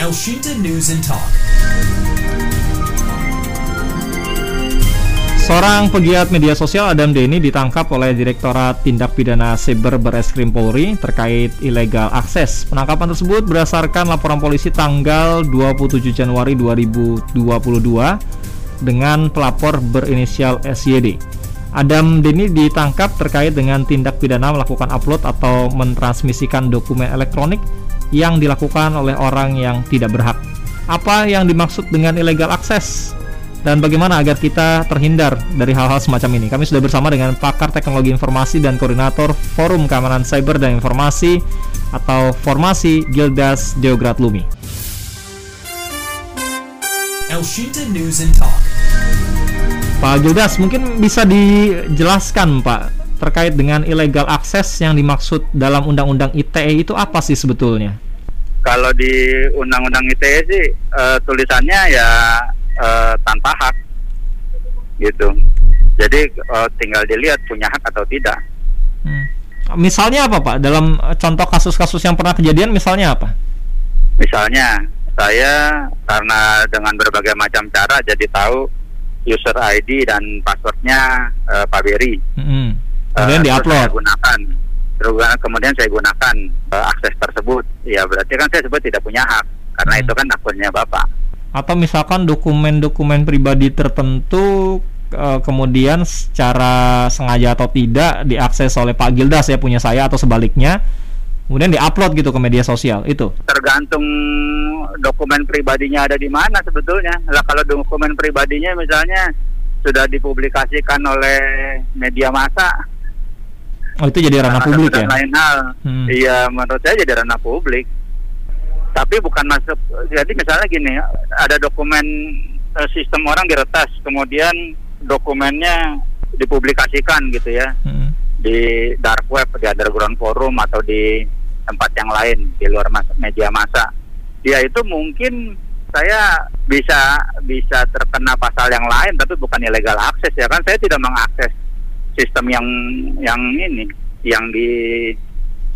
Elshinta News and Talk. Seorang pegiat media sosial Adam Denny ditangkap oleh Direktorat Tindak Pidana Siber Bareskrim Polri terkait ilegal akses. Penangkapan tersebut berdasarkan laporan polisi tanggal 27 Januari 2022 dengan pelapor berinisial SYD. Adam Denny ditangkap terkait dengan tindak pidana melakukan upload atau mentransmisikan dokumen elektronik yang dilakukan oleh orang yang tidak berhak. Apa yang dimaksud dengan ilegal akses? dan bagaimana agar kita terhindar dari hal-hal semacam ini. Kami sudah bersama dengan pakar teknologi informasi dan koordinator Forum Keamanan Cyber dan Informasi atau Formasi Gildas Deograt Lumi. Elshinta News and Talk. Pak Gildas, mungkin bisa dijelaskan Pak terkait dengan illegal access yang dimaksud dalam Undang-Undang ITE itu apa sih sebetulnya? Kalau di Undang-Undang ITE sih uh, tulisannya ya uh, tanpa hak gitu jadi uh, tinggal dilihat punya hak atau tidak hmm. misalnya apa pak dalam contoh kasus-kasus yang pernah kejadian misalnya apa misalnya saya karena dengan berbagai macam cara jadi tahu user ID dan passwordnya uh, Pak Beri hmm. Kemudian uh, diupload. saya gunakan. Terus kemudian saya gunakan uh, akses tersebut. Ya berarti kan saya sebut tidak punya hak karena hmm. itu kan akunnya bapak. Atau misalkan dokumen-dokumen pribadi tertentu uh, kemudian secara sengaja atau tidak diakses oleh Pak Gildas ya punya saya atau sebaliknya kemudian diupload gitu ke media sosial itu? Tergantung dokumen pribadinya ada di mana sebetulnya. Lah kalau dokumen pribadinya misalnya sudah dipublikasikan oleh media massa oh itu jadi ranah publik ya? lain hal. Hmm. iya menurut saya jadi ranah publik. Tapi bukan masuk jadi misalnya gini ada dokumen uh, sistem orang diretas kemudian dokumennya dipublikasikan gitu ya. Hmm. di dark web di underground forum atau di tempat yang lain di luar mas media massa. Dia itu mungkin saya bisa bisa terkena pasal yang lain tapi bukan ilegal akses ya. Kan saya tidak mengakses sistem yang yang ini yang di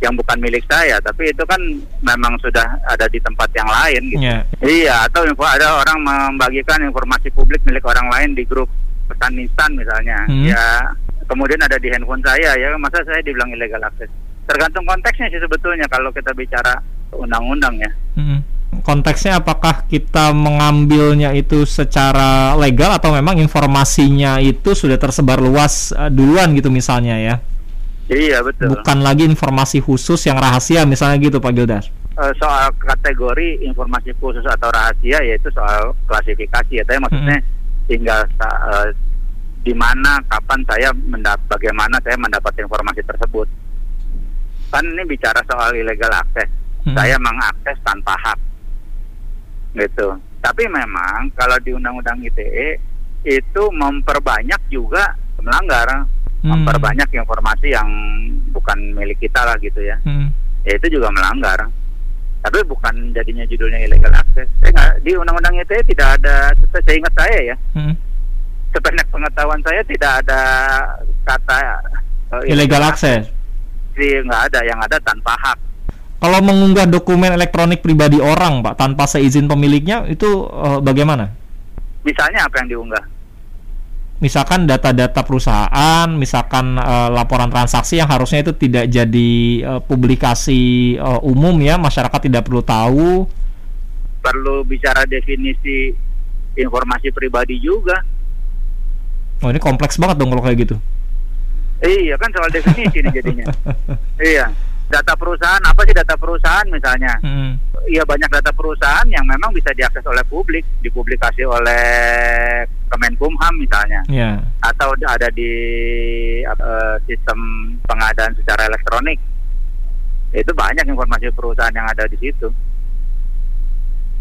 yang bukan milik saya, tapi itu kan memang sudah ada di tempat yang lain gitu. Yeah. Iya, atau info ada orang membagikan informasi publik milik orang lain di grup pesan instan misalnya. Hmm. Ya, kemudian ada di handphone saya ya, masa saya dibilang ilegal akses. Tergantung konteksnya sih sebetulnya kalau kita bicara undang-undang ya. Hmm. Konteksnya apakah kita mengambilnya itu secara legal atau memang informasinya itu sudah tersebar luas uh, duluan gitu misalnya ya? Iya betul. Bukan lagi informasi khusus yang rahasia misalnya gitu Pak Gildas. Uh, soal kategori informasi khusus atau rahasia yaitu soal klasifikasi ya. Tapi maksudnya hmm. tinggal uh, di mana, kapan saya mendap bagaimana saya mendapat informasi tersebut. Kan ini bicara soal illegal akses. Hmm. Saya mengakses tanpa hak, gitu. Tapi memang kalau di Undang-Undang ITE itu memperbanyak juga melanggar hmm. memperbanyak informasi yang bukan milik kita lah gitu ya. Hmm. Ya itu juga melanggar. Tapi bukan jadinya judulnya illegal access. Saya di undang-undang ITE tidak ada, saya ingat saya ya. Hmm. Sebanyak pengetahuan saya tidak ada kata uh, illegal access. Sih nggak ada, yang ada tanpa hak. Kalau mengunggah dokumen elektronik pribadi orang, Pak, tanpa seizin pemiliknya, itu uh, bagaimana? Misalnya apa yang diunggah? misalkan data-data perusahaan, misalkan uh, laporan transaksi yang harusnya itu tidak jadi uh, publikasi uh, umum ya, masyarakat tidak perlu tahu. Perlu bicara definisi informasi pribadi juga. Oh ini kompleks banget dong kalau kayak gitu. Iya kan soal definisi nih jadinya. iya data perusahaan apa sih data perusahaan misalnya hmm. ya banyak data perusahaan yang memang bisa diakses oleh publik dipublikasi oleh Kemenkumham misalnya yeah. atau ada di uh, sistem pengadaan secara elektronik itu banyak informasi perusahaan yang ada di situ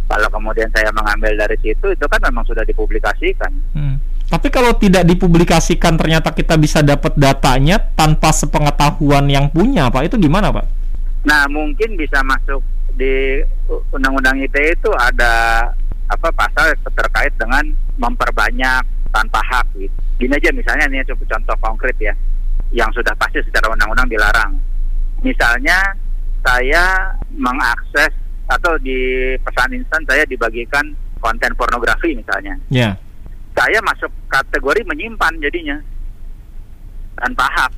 kalau kemudian saya mengambil dari situ itu kan memang sudah dipublikasikan hmm. Tapi kalau tidak dipublikasikan ternyata kita bisa dapat datanya tanpa sepengetahuan yang punya, Pak. Itu gimana, Pak? Nah, mungkin bisa masuk di Undang-Undang ITE itu ada apa pasal terkait dengan memperbanyak tanpa hak gitu. Gini aja misalnya ini contoh konkret ya yang sudah pasti secara undang-undang dilarang. Misalnya saya mengakses atau di pesan instan saya dibagikan konten pornografi misalnya. Ya. Saya masuk kategori menyimpan jadinya tanpa hak.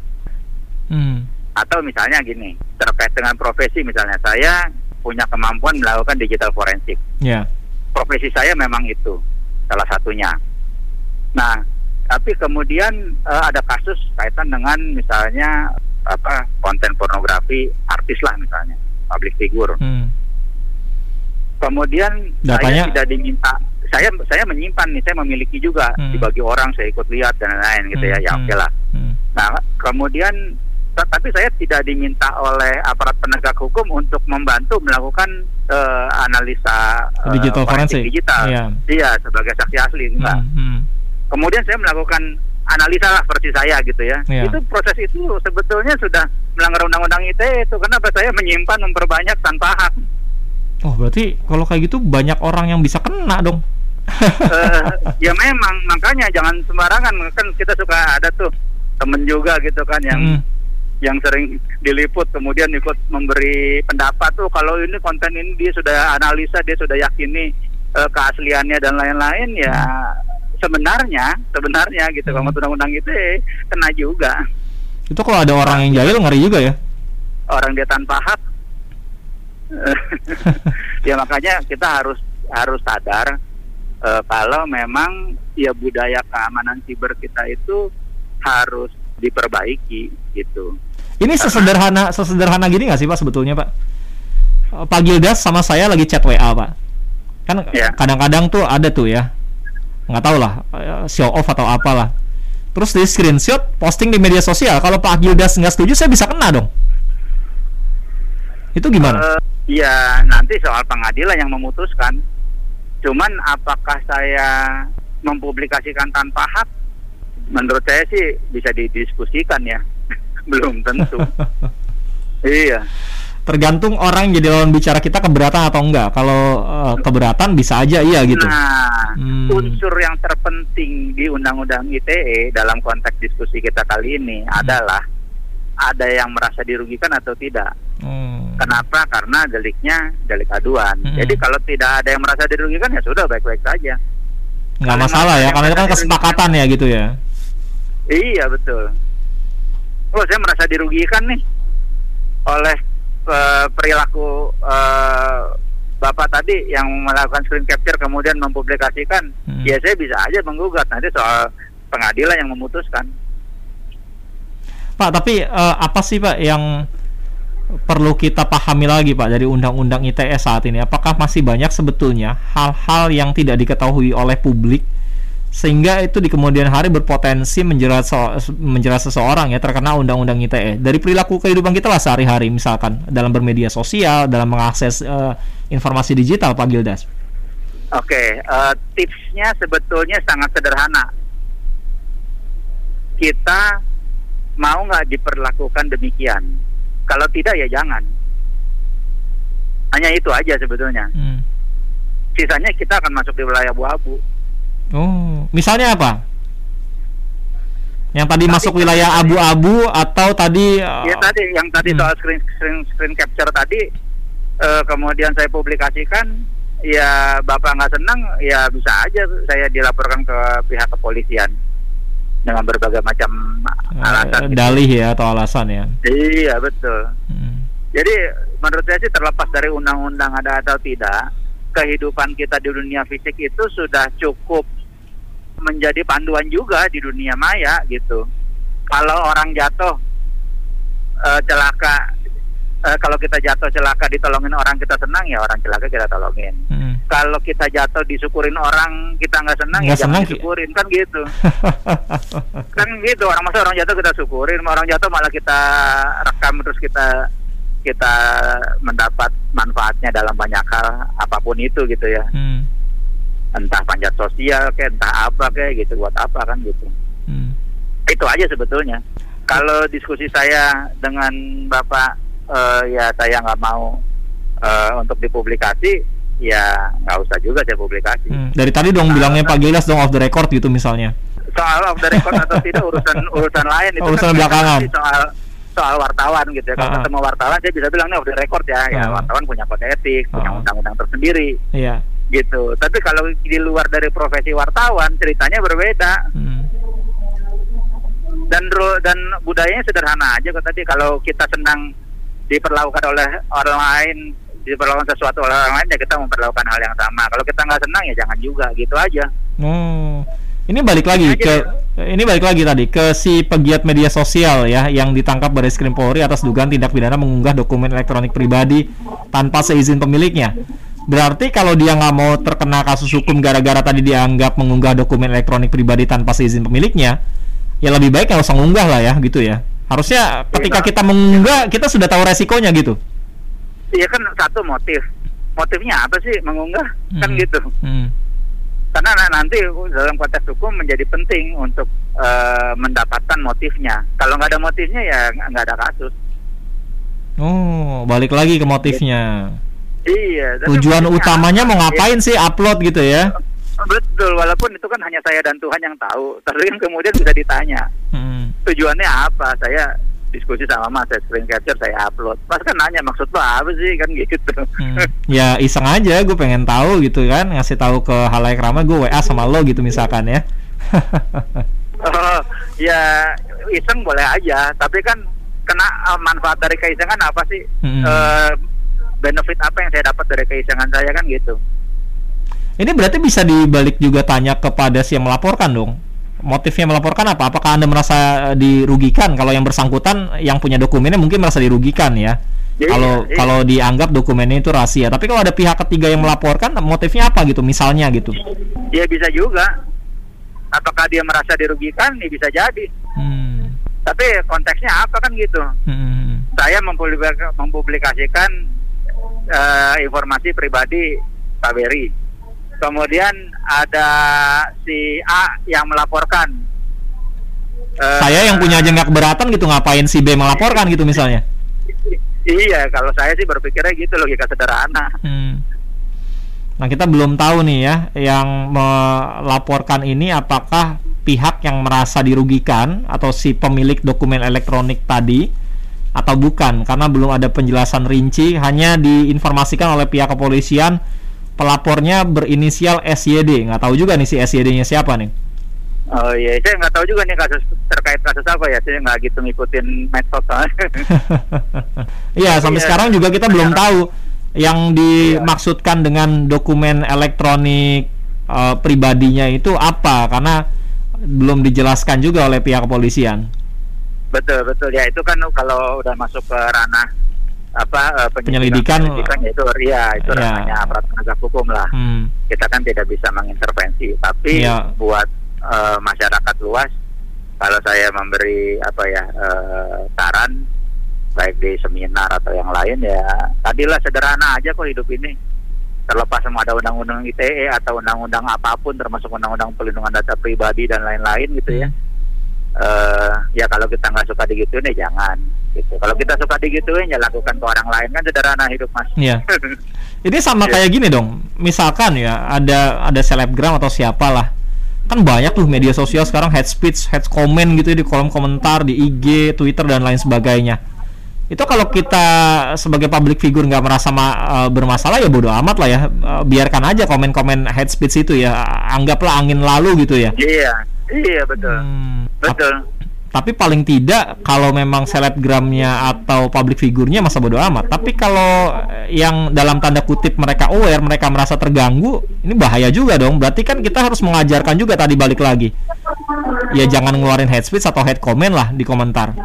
Hmm. Atau misalnya gini, terkait dengan profesi misalnya saya punya kemampuan melakukan digital forensik. Ya. Profesi saya memang itu salah satunya. Nah, tapi kemudian eh, ada kasus kaitan dengan misalnya apa konten pornografi artis lah misalnya public figure. Hmm. Kemudian Datanya- saya tidak diminta, saya saya menyimpan nih, saya memiliki juga Hmm. dibagi orang, saya ikut lihat dan lain-lain gitu ya, Hmm, ya hmm, oke lah. hmm. Nah, kemudian ta- tapi saya tidak diminta oleh aparat penegak hukum untuk membantu melakukan eh, analisa Digital forensik. digital. Iya. Iya, sebagai saksi asli enggak. Hmm, hmm. Kemudian saya melakukan analisa lah seperti saya gitu ya. Iya. Itu proses itu sebetulnya sudah melanggar undang-undang ITE itu. Kenapa saya menyimpan memperbanyak tanpa hak? Oh, berarti kalau kayak gitu banyak orang yang bisa kena dong. Eh, ya memang makanya jangan sembarangan kan kita suka ada tuh temen juga gitu kan yang Hmm. yang sering diliput kemudian ikut memberi pendapat tuh kalau ini konten ini dia sudah analisa dia sudah yakini eh, keasliannya dan lain-lain ya sebenarnya sebenarnya gitu Hmm. kalau undang-undang itu eh, kena juga Itu kalau ada orang yang jahil ngeri juga ya. orang dia tanpa hak ya makanya kita harus harus sadar eh, kalau memang ya budaya keamanan siber kita itu harus diperbaiki gitu Ini sesederhana sesederhana gini nggak sih Pak sebetulnya Pak? Eh, Pak Gildas sama saya lagi chat WA Pak. Kan Ya. kadang-kadang tuh ada tuh ya. Nggak tahu lah eh, show off atau apalah. Terus di screenshot posting di media sosial. Kalau Pak Gildas nggak setuju saya bisa kena dong. Itu gimana? Eh, ya nanti soal pengadilan yang memutuskan. Cuman apakah saya mempublikasikan tanpa hak? Menurut saya sih bisa didiskusikan ya. Belum tentu. iya. Tergantung orang yang jadi lawan bicara kita keberatan atau enggak. Kalau eh, keberatan bisa aja iya gitu. Nah, Hmm. unsur yang terpenting di Undang-Undang ITE dalam konteks diskusi kita kali ini adalah ada yang merasa dirugikan atau tidak. Hmm. Kenapa? Karena deliknya delik aduan. Hmm. Jadi kalau tidak ada yang merasa dirugikan ya sudah baik-baik saja. Nggak Kalau masalah ya, karena itu kan kesepakatan ya gitu ya. Iya betul. Oh saya merasa dirugikan nih oleh eh, perilaku eh, bapak tadi yang melakukan screen capture kemudian mempublikasikan. Hmm. Ya saya bisa aja menggugat nanti soal pengadilan yang memutuskan. Pak, tapi eh, apa sih Pak yang perlu kita pahami lagi Pak dari Undang-Undang ITE saat ini? Apakah masih banyak sebetulnya hal-hal yang tidak diketahui oleh publik sehingga itu di kemudian hari berpotensi menjerat so- menjerat seseorang ya terkena Undang-Undang ITE dari perilaku kehidupan kita lah sehari-hari misalkan dalam bermedia sosial, dalam mengakses eh, informasi digital Pak Gildas. Oke, eh, tipsnya sebetulnya sangat sederhana. Kita mau nggak diperlakukan demikian? Kalau tidak ya jangan. Hanya itu aja sebetulnya. Hmm. Sisanya kita akan masuk di wilayah abu-abu. Oh, misalnya apa? Yang tadi Tadi masuk wilayah abu-abu atau tadi eh, Ya tadi yang tadi hmm. soal screen screen screen capture tadi, eh, kemudian saya publikasikan, ya bapak nggak senang, ya bisa aja saya dilaporkan ke pihak kepolisian dengan berbagai macam eh, alasan. gitu. dalih ya atau alasan ya. Iya betul. Hmm. Jadi menurut saya sih terlepas dari undang-undang ada atau tidak, kehidupan kita di dunia fisik itu sudah cukup menjadi panduan juga di dunia maya gitu. Kalau orang jatuh eh, celaka, eh, kalau kita jatuh celaka ditolongin orang kita senang ya orang celaka kita tolongin. Hmm. Kalau kita jatuh disyukurin orang kita nggak senang Nggak ya jangan senang, Ki. disyukurin kan gitu. kan gitu orang masa orang jatuh kita syukurin orang jatuh malah kita rekam terus kita kita mendapat manfaatnya dalam banyak hal apa pun itu gitu ya Hmm. entah panjat sosial kayak entah apa kayak gitu buat apa kan gitu Hmm. itu aja sebetulnya kalau diskusi saya dengan bapak eh, ya saya nggak mau eh, untuk dipublikasi ya nggak usah juga saya publikasi Hmm. Dari tadi dong bilangnya Pak Gilas dong off the record gitu misalnya. soal off the record atau tidak urusan urusan lain itu Urusan kan belakangan. soal soal wartawan gitu ya. Kalau Ah. ketemu wartawan saya bisa bilang nih udah record ya, ya Ah. wartawan punya kode etik, punya Ah. undang-undang tersendiri Iya. gitu. Tapi kalau di luar dari profesi wartawan ceritanya berbeda Hmm. dan dan budayanya sederhana aja kok tadi kalau kita senang diperlakukan oleh orang lain diperlakukan sesuatu oleh orang lain ya kita memperlakukan hal yang sama. Kalau kita nggak senang ya jangan juga gitu aja. Oh. Ini balik lagi Aja ke ini balik lagi tadi ke si pegiat media sosial ya yang ditangkap Baris Krim Polri atas dugaan tindak pidana mengunggah dokumen elektronik pribadi tanpa seizin pemiliknya. Berarti kalau dia nggak mau terkena kasus hukum gara-gara tadi dianggap mengunggah dokumen elektronik pribadi tanpa seizin pemiliknya, ya lebih baik nggak usah ngunggah lah ya gitu ya. Harusnya ketika Iya. kita mengunggah kita sudah tahu resikonya gitu. Iya kan satu motif. Motifnya apa sih mengunggah? Kan Hmm. gitu. Hmm. Karena na- nanti dalam konteks hukum menjadi penting untuk eh, mendapatkan motifnya. Kalau nggak ada motifnya ya nggak ada kasus. Oh, balik lagi ke motifnya. Iya. Tujuan utamanya apa? mau ngapain sih upload gitu ya? Ya, betul. Walaupun itu kan hanya saya dan Tuhan yang tahu. Tapi kan kemudian bisa ditanya Hmm. tujuannya apa? Saya diskusi sama Mas, saya screen capture, saya upload. Mas kan nanya maksud lo apa sih kan gitu. Hmm. Ya iseng aja, gue pengen tahu gitu kan, ngasih tahu ke halayak ramai gue WA sama lo gitu misalkan ya. Oh, ya iseng boleh aja, tapi kan kena eh, manfaat dari keisengan apa sih? Hmm. Eh, benefit apa yang saya dapat dari keisengan saya kan gitu. Ini berarti bisa dibalik juga tanya kepada si yang melaporkan dong. Motifnya melaporkan apa? Apakah anda merasa eh, dirugikan? Kalau yang bersangkutan yang punya dokumennya mungkin merasa dirugikan ya. Iya, Kalau iya. kalau dianggap dokumennya itu rahasia. Tapi kalau ada pihak ketiga yang melaporkan, motifnya apa gitu? Misalnya gitu. Ya bisa juga. Apakah dia merasa dirugikan? Ya bisa jadi. Hmm. Tapi konteksnya apa kan gitu? Hmm. Saya mempublik- mempublikasikan eh, informasi pribadi Pak Beri. Kemudian ada si A yang melaporkan. Eh, Saya yang punya aja nggak keberatan gitu, ngapain si B melaporkan gitu misalnya? Iya, kalau saya sih berpikirnya gitu logika sederhana. Hmm. Nah, kita belum tahu nih ya, yang melaporkan ini apakah pihak yang merasa dirugikan atau si pemilik dokumen elektronik tadi atau bukan karena belum ada penjelasan rinci, hanya diinformasikan oleh pihak kepolisian pelapornya berinisial SYD. Nggak tahu juga nih si SYD-nya siapa nih. Oh iya, saya nggak tahu juga nih kasus terkait kasus apa ya. Saya nggak gitu ngikutin medsos. Iya, sampai Iya. sekarang juga kita belum Iya. tahu yang dimaksudkan dengan dokumen elektronik eh, pribadinya itu apa karena belum dijelaskan juga oleh pihak kepolisian. betul betul ya itu kan kalau udah masuk ke ranah apa eh, Penyelidikan. penyelidikan ya itu iya itu Iya. ranahnya aparat penegak hukum lah. Hmm. Kita kan tidak bisa mengintervensi, tapi Iya. buat eh, masyarakat luas kalau saya memberi apa ya eh, saran baik di seminar atau yang lain ya tadilah sederhana aja kok hidup ini terlepas semua ada undang-undang ITE atau undang-undang apa pun termasuk undang-undang pelindungan data pribadi dan lain-lain gitu ya eh ya kalau kita nggak suka digituin ya jangan gitu kalau kita suka digituin ya lakukan ke orang lain kan sederhana hidup mas Iya. Ini sama Iya. kayak gini dong. Misalkan ya ada ada selebgram atau siapalah. Kan banyak tuh media sosial sekarang head speech, head comment gitu ya di kolom komentar di IG, Twitter dan lain sebagainya. Itu kalau kita sebagai public figure nggak merasa ma- eh, bermasalah ya bodoh amat lah ya. Eh, biarkan aja komen-komen head speech itu ya. Anggaplah angin lalu gitu ya. iya iya betul Hmm, betul tapi paling tidak kalau memang selebgramnya atau public figurnya masa bodo amat. Tapi kalau yang dalam tanda kutip mereka aware, mereka merasa terganggu, ini bahaya juga dong. Berarti kan kita harus mengajarkan juga tadi balik lagi. Ya jangan ngeluarin head speech atau head comment lah di komentar.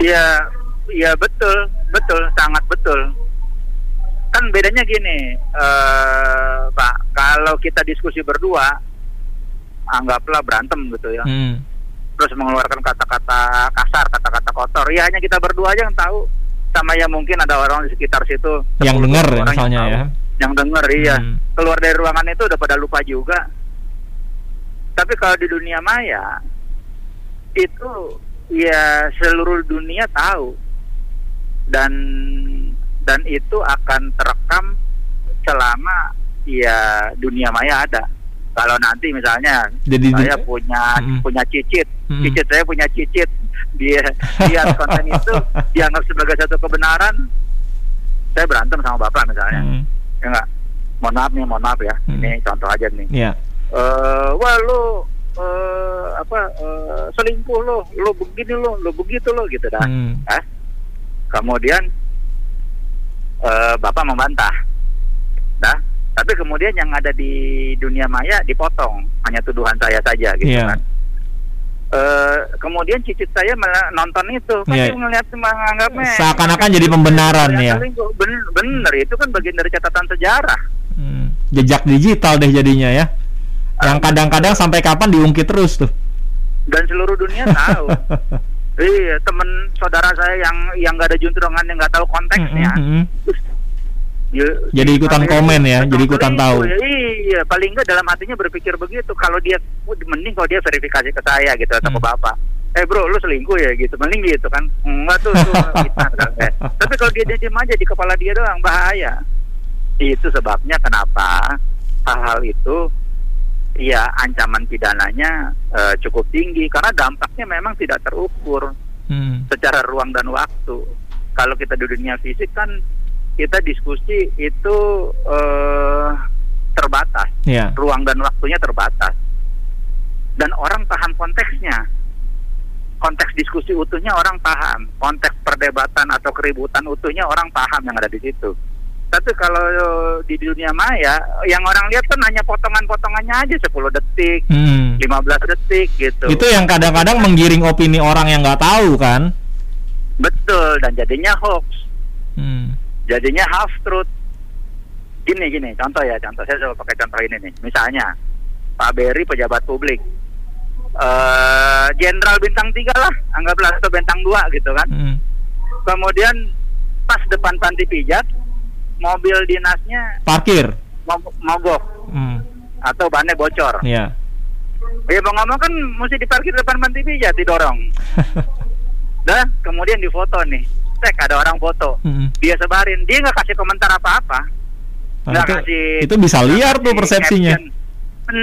Iya, iya betul, betul, sangat betul. Kan bedanya gini, eh Pak, kalau kita diskusi berdua, anggaplah berantem gitu ya, Hmm. terus mengeluarkan kata-kata kasar, kata-kata kotor, ya hanya kita berdua aja yang tahu, sama ya mungkin ada orang di sekitar situ Yang 10 denger orang yang misalnya tahu. ya. yang denger iya, Hmm. keluar dari ruangan itu udah pada lupa juga. Tapi kalau di dunia maya itu ya seluruh dunia tahu dan dan itu akan terekam selama ya dunia maya ada. Kalau nanti misalnya Jadi di- saya punya Mm-mm. punya cicit, Mm-mm. cicit saya punya cicit dia lihat konten itu dianggap sebagai satu kebenaran saya berantem sama bapak misalnya Hmm. ya enggak mohon maaf nih mohon maaf ya Hmm. ini contoh aja nih Iya. eh wah lu eh, apa eh, selingkuh lo lo begini lo lo begitu lo gitu dah Hmm. Hah? kemudian eh, bapak membantah dah tapi kemudian yang ada di dunia maya dipotong hanya tuduhan saya saja gitu Iya. kan Eh, kemudian cicit saya nonton itu kan dia ngeliat menganggapnya Seakan-akan jadi pembenaran ya. bener, bener itu kan bagian dari catatan sejarah Hmm. Jejak digital deh jadinya ya. Yang kadang-kadang sampai kapan diungkit terus tuh. dan seluruh dunia tahu iya temen saudara saya yang yang nggak ada juntrungan yang nggak tahu konteksnya Hmm, hmm, dia- Jadi ikutan komen ya, jadi ikutan selingkuh tahu. ya. iya paling nggak dalam hatinya berpikir begitu kalau dia "Oh, mending kalau dia verifikasi ke saya gitu atau ke Hmm. bapak eh bro lu selingkuh ya gitu mending gitu kan enggak tuh tuh kan. Eh, tapi kalau dia diam aja di kepala dia doang bahaya itu sebabnya kenapa hal-hal itu ya ancaman pidananya eh, cukup tinggi karena dampaknya memang tidak terukur Hmm. secara ruang dan waktu. Kalau kita di dunia fisik kan kita diskusi itu eh, terbatas, Iya. ruang dan waktunya terbatas, dan orang paham konteksnya. Konteks diskusi utuhnya orang paham, konteks perdebatan atau keributan utuhnya orang paham yang ada di situ. Tapi kalau di dunia maya, yang orang lihat kan hanya potongan-potongannya aja 10 detik, Hmm. 15 detik gitu. Itu yang kadang-kadang menggiring opini orang yang nggak tahu kan. Betul dan jadinya hoax. Jadinya half truth. Gini gini, contoh ya, contoh saya coba pakai contoh ini nih. Misalnya Pak Berry pejabat publik, eh Jenderal bintang tiga lah, anggaplah atau bintang dua gitu kan. Hmm. Kemudian pas depan panti pijat, mobil dinasnya Parkir. mo- mogok Hmm. atau bannya bocor. Iya. Ya ngomong kan mesti diparkir depan panti pijat, didorong. Dah, kemudian difoto nih. Cek ada orang foto. Hmm. Dia sebarin, dia nggak kasih komentar apa-apa. Nah, Nggak itu, kasih- itu bisa liar tuh persepsinya. caption.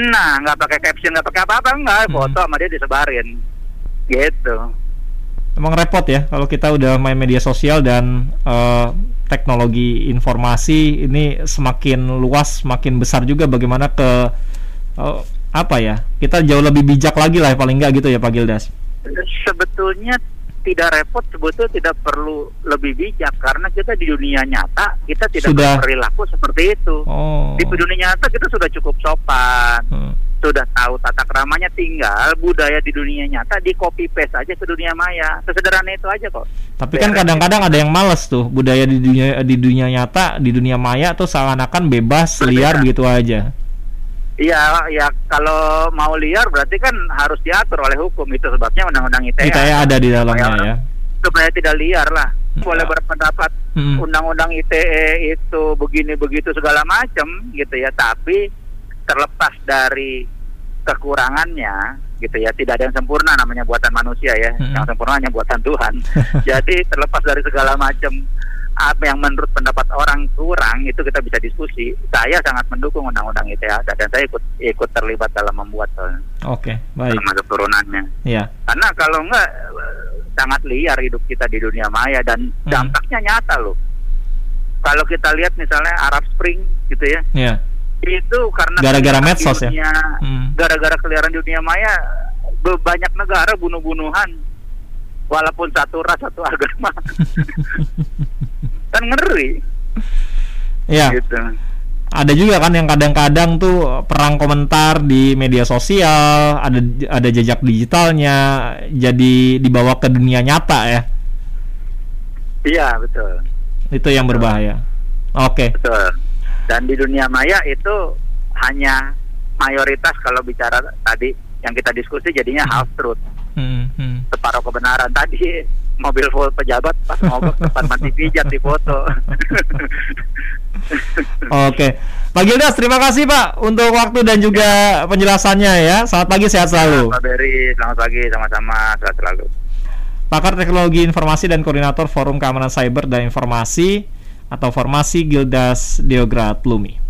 Nah, nggak pakai caption, nggak pakai apa-apa, nggak. Hmm. Foto sama dia disebarin. Gitu. Emang repot ya kalau kita udah main media sosial dan eh, teknologi informasi ini semakin luas, semakin besar juga bagaimana ke eh, apa ya? Kita jauh lebih bijak lagi lah paling nggak gitu ya Pak Gildas. Sebetulnya tidak repot, sebetulnya tidak perlu lebih bijak karena kita di dunia nyata kita tidak Sudah. berperilaku seperti itu. Oh. Di dunia nyata kita sudah cukup sopan, Hmm. sudah tahu tata keramanya tinggal budaya di dunia nyata di copy paste aja ke dunia maya. Sesederhana itu aja kok. Tapi kan kadang-kadang ada yang males tuh budaya di dunia di dunia nyata, di dunia maya tuh seakan-akan bebas Berbeda. liar begitu aja. Iya, ya kalau mau liar berarti kan harus diatur oleh hukum itu sebabnya undang-undang ITE. ITE ada di dalamnya Supaya- ya. Supaya tidak liar lah. Hmm. Boleh berpendapat Hmm. undang-undang ITE itu begini begitu segala macam gitu ya, tapi terlepas dari kekurangannya gitu ya, tidak ada yang sempurna namanya buatan manusia ya. Hmm. Yang sempurna hanya buatan Tuhan. Jadi terlepas dari segala macam apa yang menurut pendapat orang kurang itu kita bisa diskusi. Saya sangat mendukung undang-undang ITE dan saya ikut ikut terlibat dalam membuat soalnya, Oke, baik. termasuk turunannya. Ya. Karena kalau enggak eh, sangat liar hidup kita di dunia maya dan Hmm. dampaknya nyata loh. Kalau kita lihat misalnya Arab Spring gitu ya, Ya. itu karena Gara-gara medsos ya? dunia, Hmm. Gara-gara keliaran dunia maya banyak negara bunuh-bunuhan walaupun satu ras satu agama. kan ngeri Ya. gitu. ada juga kan yang kadang-kadang tuh perang komentar di media sosial, ada ada jejak digitalnya, jadi dibawa ke dunia nyata ya. Iya, betul. Itu yang berbahaya. Oke. Betul. Dan di dunia maya itu hanya mayoritas kalau bicara tadi yang kita diskusi jadinya half truth, Hmm, hmm. separuh kebenaran. Tadi mobil pejabat pas mogok depan mati pijat di foto. Oke. Pak Gildas, terima kasih Pak untuk waktu dan juga penjelasannya ya. Selamat pagi, sehat selalu. Pak Beri, selamat pagi, sama-sama, sehat selalu. Pakar Teknologi Informasi dan Koordinator Forum Keamanan Cyber dan Informasi atau Formasi Gildas Deograt Lumi.